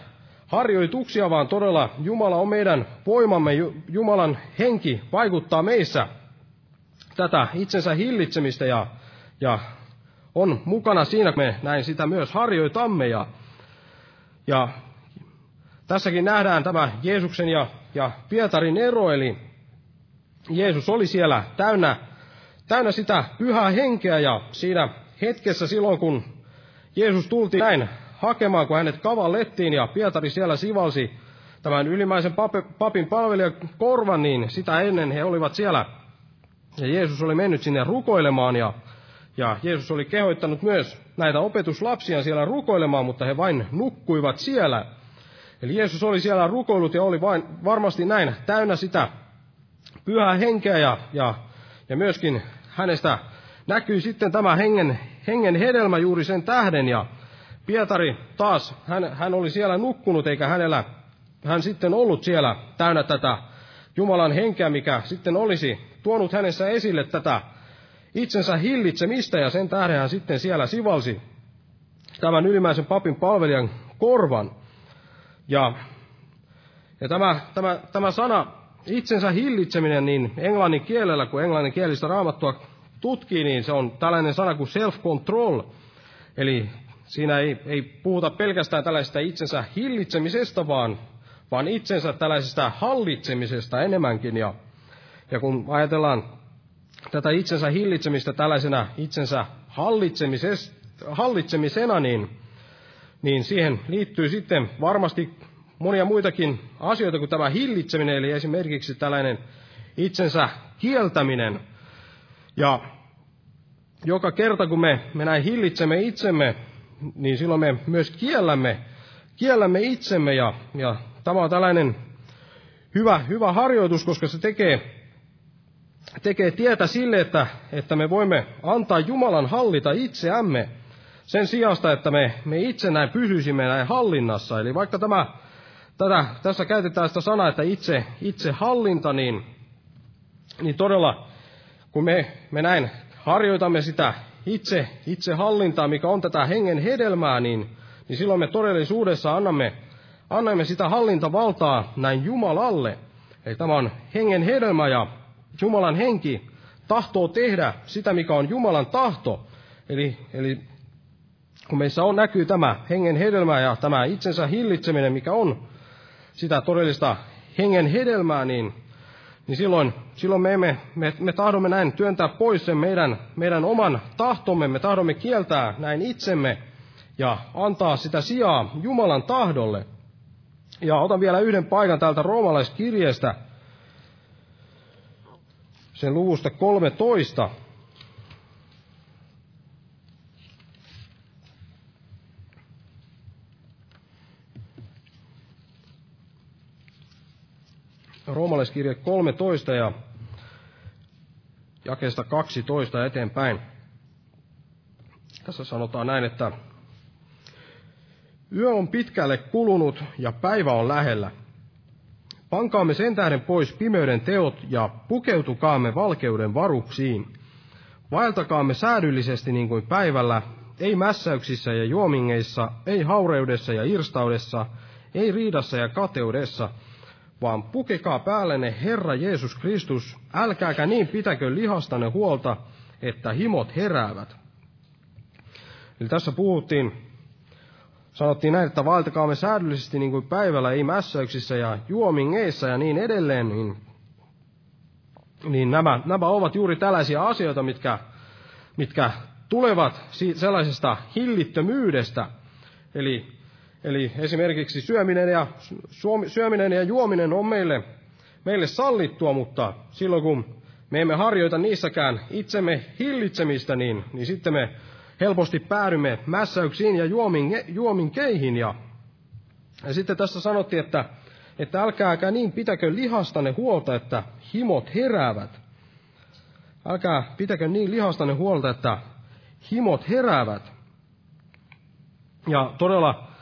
harjoituksia, vaan todella Jumala on meidän voimamme, Jumalan henki vaikuttaa meissä tätä itsensä hillitsemistä ja, ja on mukana siinä, kun me näin sitä myös harjoitamme. Ja, ja tässäkin nähdään tämä Jeesuksen ja, ja Pietarin ero, eli Jeesus oli siellä täynnä, täynnä sitä pyhää henkeä ja siinä hetkessä silloin, kun Jeesus tultiin näin hakemaan, kun hänet kavallettiin ja Pietari siellä sivalsi tämän ylimmäisen papin palvelijan korvan, niin sitä ennen he olivat siellä ja Jeesus oli mennyt sinne rukoilemaan ja ja Jeesus oli kehoittanut myös näitä opetuslapsia siellä rukoilemaan, mutta he vain nukkuivat siellä. Eli Jeesus oli siellä rukoillut ja oli vain varmasti näin täynnä sitä pyhää henkeä ja, ja, ja myöskin hänestä näkyy sitten tämä hengen, hengen hedelmä juuri sen tähden ja Pietari taas, hän, hän oli siellä nukkunut eikä hänellä, hän sitten ollut siellä täynnä tätä Jumalan henkeä, mikä sitten olisi tuonut hänessä esille tätä itsensä hillitsemistä ja sen tähden hän sitten siellä sivalsi tämän ylimmäisen papin palvelijan korvan. Ja, ja tämä, tämä, tämä sana itsensä hillitseminen, niin englannin kielellä, kun englannin kielistä raamattua tutkii, niin se on tällainen sana kuin self-control. Eli siinä ei, ei puhuta pelkästään tällaisesta itsensä hillitsemisestä, vaan, vaan itsensä tällaisesta hallitsemisesta enemmänkin. Ja, ja kun ajatellaan tätä itsensä hillitsemistä tällaisena itsensä hallitsemisena, niin, niin siihen liittyy sitten varmasti monia muitakin asioita kuin tämä hillitseminen, eli esimerkiksi tällainen itsensä kieltäminen. Ja joka kerta, kun me, me näin hillitsemme itsemme, niin silloin me myös kiellämme, kiellämme itsemme, ja, ja tämä on tällainen hyvä, hyvä harjoitus, koska se tekee, tekee tietä sille, että, että me voimme antaa Jumalan hallita itseämme sen sijasta, että me, me itse näin pysyisimme näin hallinnassa. Eli vaikka tämä, tätä, tässä käytetään sitä sanaa, että itse, itse hallinta, niin, niin todella kun me, me näin harjoitamme sitä itse, itse hallintaa, mikä on tätä hengen hedelmää, niin, niin silloin me todellisuudessa annamme, annamme sitä hallintavaltaa näin Jumalalle. Eli tämä on hengen hedelmä ja Jumalan henki tahtoo tehdä sitä, mikä on Jumalan tahto. Eli, eli kun meissä on, näkyy tämä hengen hedelmä ja tämä itsensä hillitseminen, mikä on sitä todellista hengen hedelmää, niin, niin silloin, silloin me, emme, me, me tahdomme näin työntää pois sen meidän, meidän oman tahtomme, me tahdomme kieltää näin itsemme ja antaa sitä sijaa Jumalan tahdolle. Ja otan vielä yhden paikan täältä roomalaiskirjeestä, sen luvusta 13. Roomalaiskirje 13 ja jakeesta 12 eteenpäin. Tässä sanotaan näin, että yö on pitkälle kulunut ja päivä on lähellä. Pankaamme sen tähden pois pimeyden teot ja pukeutukaamme valkeuden varuksiin. Vaeltakaamme säädyllisesti niin kuin päivällä, ei mässäyksissä ja juomingeissa, ei haureudessa ja irstaudessa, ei riidassa ja kateudessa, vaan pukekaa päällenne Herra Jeesus Kristus, älkääkä niin pitäkö lihastanne huolta, että himot heräävät. Eli tässä puhuttiin sanottiin näin, että vaeltakaamme säädöllisesti niin kuin päivällä, ei mässäyksissä ja juomingeissa ja niin edelleen, niin, niin nämä, nämä ovat juuri tällaisia asioita, mitkä, mitkä tulevat sellaisesta hillittömyydestä. Eli, eli esimerkiksi syöminen ja, syöminen ja juominen on meille, meille sallittua, mutta silloin kun me emme harjoita niissäkään itsemme hillitsemistä, niin, niin sitten me helposti päädymme mässäyksiin ja juomin, juominkeihin. Ja, ja sitten tässä sanottiin, että, että älkääkä niin pitäkö lihastanne huolta, että himot heräävät. Älkää pitäkö niin lihastanne huolta, että himot heräävät. Ja todella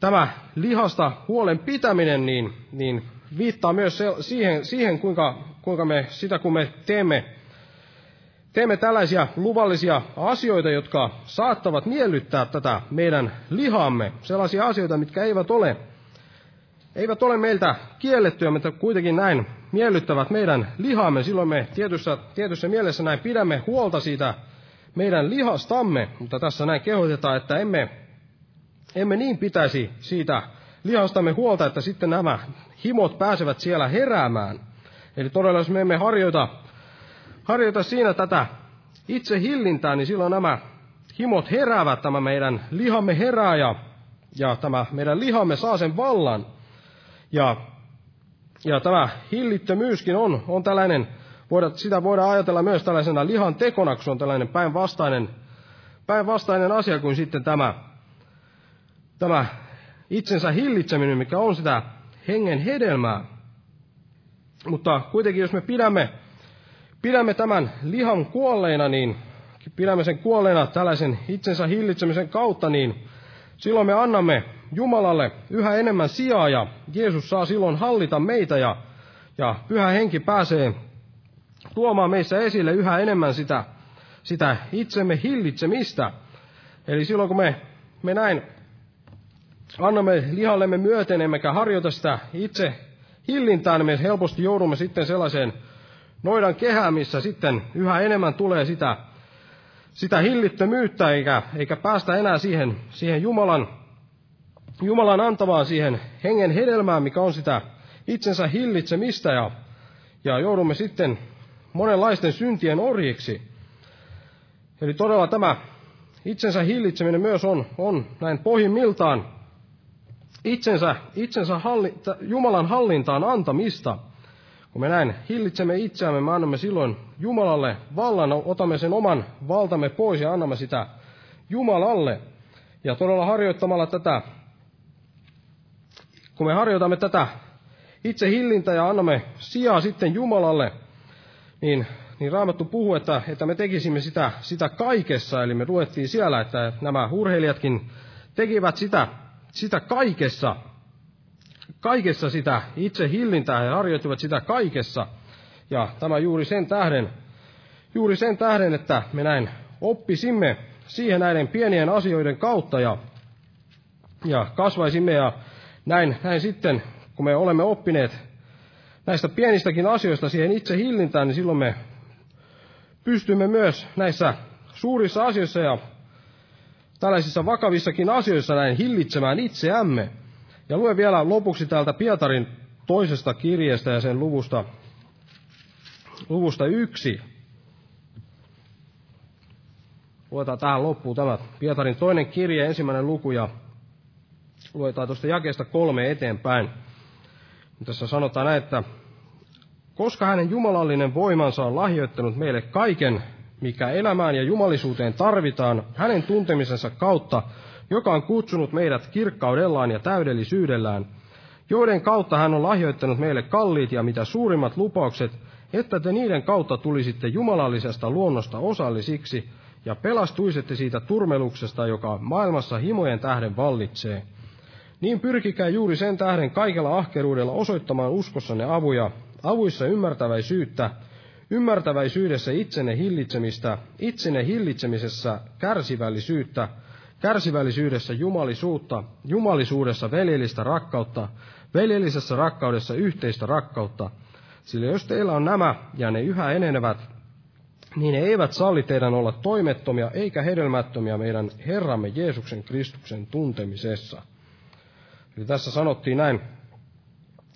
tämä lihasta huolen pitäminen niin, niin viittaa myös siihen, siihen kuinka, kuinka me sitä kun me teemme teemme tällaisia luvallisia asioita, jotka saattavat miellyttää tätä meidän lihamme, sellaisia asioita, mitkä eivät ole, eivät ole meiltä kiellettyä, mutta kuitenkin näin miellyttävät meidän lihamme. Silloin me tietyssä, tietyssä mielessä näin pidämme huolta siitä meidän lihastamme, mutta tässä näin kehotetaan, että emme, emme niin pitäisi siitä lihastamme huolta, että sitten nämä himot pääsevät siellä heräämään. Eli todella, jos me emme harjoita harjoita siinä tätä itse hillintää, niin silloin nämä himot heräävät, tämä meidän lihamme herää ja, ja tämä meidän lihamme saa sen vallan. Ja, ja tämä hillittömyyskin on, on tällainen, voida, sitä voidaan ajatella myös tällaisena lihan tekona, kun se on tällainen päinvastainen, päinvastainen asia kuin sitten tämä, tämä itsensä hillitseminen, mikä on sitä hengen hedelmää. Mutta kuitenkin, jos me pidämme, pidämme tämän lihan kuolleena, niin pidämme sen kuolleena tällaisen itsensä hillitsemisen kautta, niin silloin me annamme Jumalalle yhä enemmän sijaa ja Jeesus saa silloin hallita meitä ja, ja pyhä henki pääsee tuomaan meissä esille yhä enemmän sitä, sitä itsemme hillitsemistä. Eli silloin kun me, me näin annamme lihallemme myöten, emmekä harjoita sitä itse hillintään, niin me helposti joudumme sitten sellaiseen noidan kehään, missä sitten yhä enemmän tulee sitä, sitä hillittömyyttä, eikä, eikä päästä enää siihen, siihen Jumalan, Jumalan antavaan siihen hengen hedelmään, mikä on sitä itsensä hillitsemistä, ja, ja joudumme sitten monenlaisten syntien orjiksi. Eli todella tämä itsensä hillitseminen myös on, on näin pohjimmiltaan itsensä, itsensä halli, Jumalan hallintaan antamista. Kun me näin hillitsemme itseämme, me annamme silloin Jumalalle vallan, otamme sen oman valtamme pois ja annamme sitä Jumalalle. Ja todella harjoittamalla tätä, kun me harjoitamme tätä itse hillintä ja annamme sijaa sitten Jumalalle, niin, niin Raamattu puhuu, että, että me tekisimme sitä, sitä kaikessa. Eli me luettiin siellä, että nämä urheilijatkin tekivät sitä sitä kaikessa, kaikessa sitä itse hillintää, he harjoittivat sitä kaikessa. Ja tämä juuri sen tähden, juuri sen tähden, että me näin oppisimme siihen näiden pienien asioiden kautta ja, ja kasvaisimme ja näin, näin sitten, kun me olemme oppineet näistä pienistäkin asioista siihen itse hillintään, niin silloin me pystymme myös näissä suurissa asioissa ja tällaisissa vakavissakin asioissa näin hillitsemään itseämme. Ja luen vielä lopuksi täältä Pietarin toisesta kirjeestä ja sen luvusta, luvusta yksi. Luetaan tähän loppuun tämä Pietarin toinen kirje, ensimmäinen luku, ja luetaan tuosta jakeesta kolme eteenpäin. Tässä sanotaan näin, että koska hänen jumalallinen voimansa on lahjoittanut meille kaiken, mikä elämään ja jumalisuuteen tarvitaan hänen tuntemisensa kautta, joka on kutsunut meidät kirkkaudellaan ja täydellisyydellään, joiden kautta hän on lahjoittanut meille kalliit ja mitä suurimmat lupaukset, että te niiden kautta tulisitte jumalallisesta luonnosta osallisiksi ja pelastuisitte siitä turmeluksesta, joka maailmassa himojen tähden vallitsee. Niin pyrkikää juuri sen tähden kaikella ahkeruudella osoittamaan uskossanne avuja, avuissa ymmärtäväisyyttä, ymmärtäväisyydessä itsenne hillitsemistä, itsenne hillitsemisessä kärsivällisyyttä, kärsivällisyydessä jumalisuutta, jumalisuudessa veljellistä rakkautta, veljellisessä rakkaudessa yhteistä rakkautta. Sillä jos teillä on nämä ja ne yhä enenevät, niin ne eivät salli teidän olla toimettomia eikä hedelmättömiä meidän Herramme Jeesuksen Kristuksen tuntemisessa. Eli tässä sanottiin näin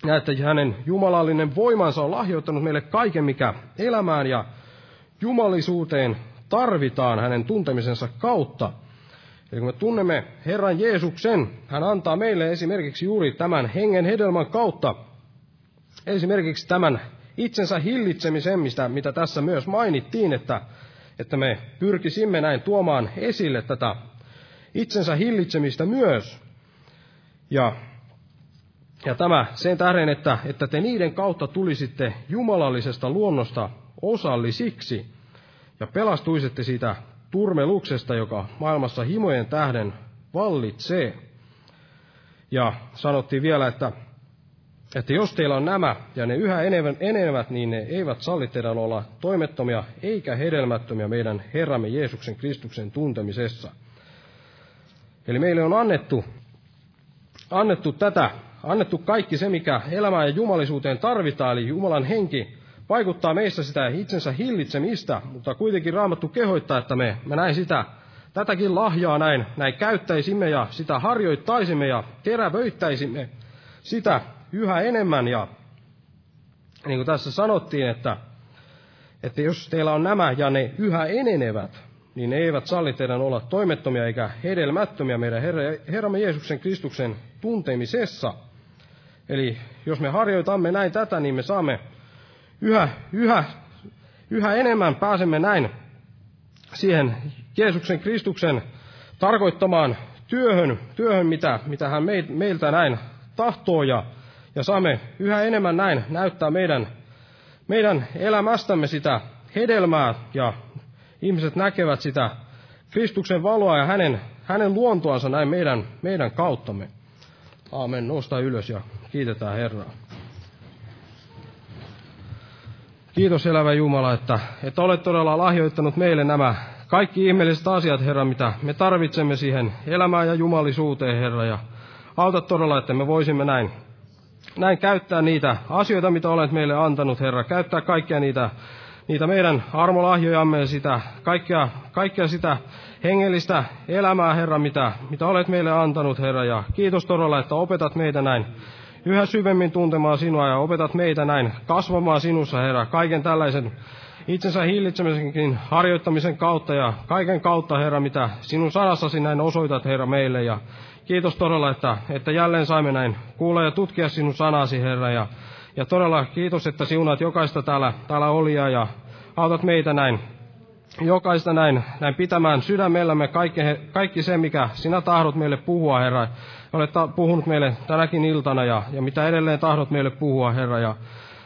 ja että hänen jumalallinen voimansa on lahjoittanut meille kaiken, mikä elämään ja jumalisuuteen tarvitaan hänen tuntemisensa kautta. Eli kun me tunnemme Herran Jeesuksen, hän antaa meille esimerkiksi juuri tämän hengen hedelmän kautta, esimerkiksi tämän itsensä hillitsemisen, mistä, mitä tässä myös mainittiin, että, että me pyrkisimme näin tuomaan esille tätä itsensä hillitsemistä myös. Ja ja tämä sen tähden, että, että te niiden kautta tulisitte jumalallisesta luonnosta osallisiksi ja pelastuisitte siitä turmeluksesta, joka maailmassa himojen tähden vallitsee. Ja sanottiin vielä, että, että jos teillä on nämä ja ne yhä enevät, niin ne eivät salli teidän olla toimettomia eikä hedelmättömiä meidän Herramme Jeesuksen Kristuksen tuntemisessa. Eli meille on annettu, annettu tätä annettu kaikki se, mikä elämään ja jumalisuuteen tarvitaan, eli Jumalan henki vaikuttaa meissä sitä itsensä hillitsemistä, mutta kuitenkin Raamattu kehoittaa, että me, me näin sitä, tätäkin lahjaa näin, näin käyttäisimme ja sitä harjoittaisimme ja terävöittäisimme sitä yhä enemmän. Ja niin kuin tässä sanottiin, että, että jos teillä on nämä ja ne yhä enenevät, niin ne eivät salli teidän olla toimettomia eikä hedelmättömiä meidän Herra, Herramme Jeesuksen Kristuksen tuntemisessa – Eli jos me harjoitamme näin tätä, niin me saamme yhä, yhä, yhä enemmän pääsemme näin siihen Jeesuksen Kristuksen tarkoittamaan työhön, työhön mitä, mitä hän meiltä näin tahtoo ja, ja saamme yhä enemmän näin näyttää meidän, meidän elämästämme sitä hedelmää ja ihmiset näkevät sitä Kristuksen valoa ja hänen, hänen luontoansa näin meidän, meidän kauttamme. Aamen. Nosta ylös ja kiitetään Herraa. Kiitos elävä Jumala, että, että olet todella lahjoittanut meille nämä kaikki ihmeelliset asiat, Herra, mitä me tarvitsemme siihen elämään ja jumalisuuteen, Herra. Ja auta todella, että me voisimme näin, näin käyttää niitä asioita, mitä olet meille antanut, Herra. Käyttää kaikkia niitä, niitä meidän armolahjojamme ja sitä, kaikkea, kaikkea sitä hengellistä elämää, Herra, mitä, mitä olet meille antanut, Herra. Ja kiitos todella, että opetat meitä näin yhä syvemmin tuntemaan sinua ja opetat meitä näin kasvamaan sinussa, Herra, kaiken tällaisen itsensä hillitsemisenkin harjoittamisen kautta ja kaiken kautta, Herra, mitä sinun sanassasi näin osoitat, Herra, meille. Ja kiitos todella, että, että jälleen saimme näin kuulla ja tutkia sinun sanasi, Herra. Ja, ja todella kiitos, että siunaat jokaista täällä, täällä olia ja autat meitä näin jokaista näin, näin pitämään sydämellämme kaikki, kaikki se, mikä sinä tahdot meille puhua, Herra. Olet puhunut meille tänäkin iltana ja, ja mitä edelleen tahdot meille puhua, Herra. Ja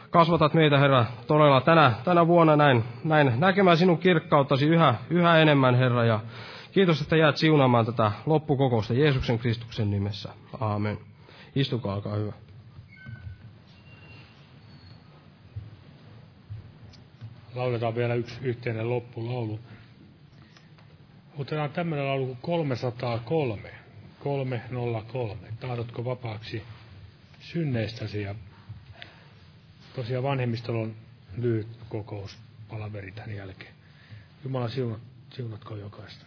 kasvatat meitä, Herra, todella tänä, tänä vuonna näin, näin näkemään sinun kirkkauttasi yhä, yhä enemmän, Herra. Ja kiitos, että jäät siunaamaan tätä loppukokousta Jeesuksen Kristuksen nimessä. Aamen. Istukaa, alkaa hyvä. Lauletaan vielä yksi yhteinen loppulaulu. Otetaan tämmöinen laulu kuin 303 kolme nolla kolme. Tahdotko vapaaksi synneistäsi? Ja tosiaan vanhemmistolla on lyhyt kokous palaveri tämän jälkeen. Jumala siunat, siunatkoon jokaista.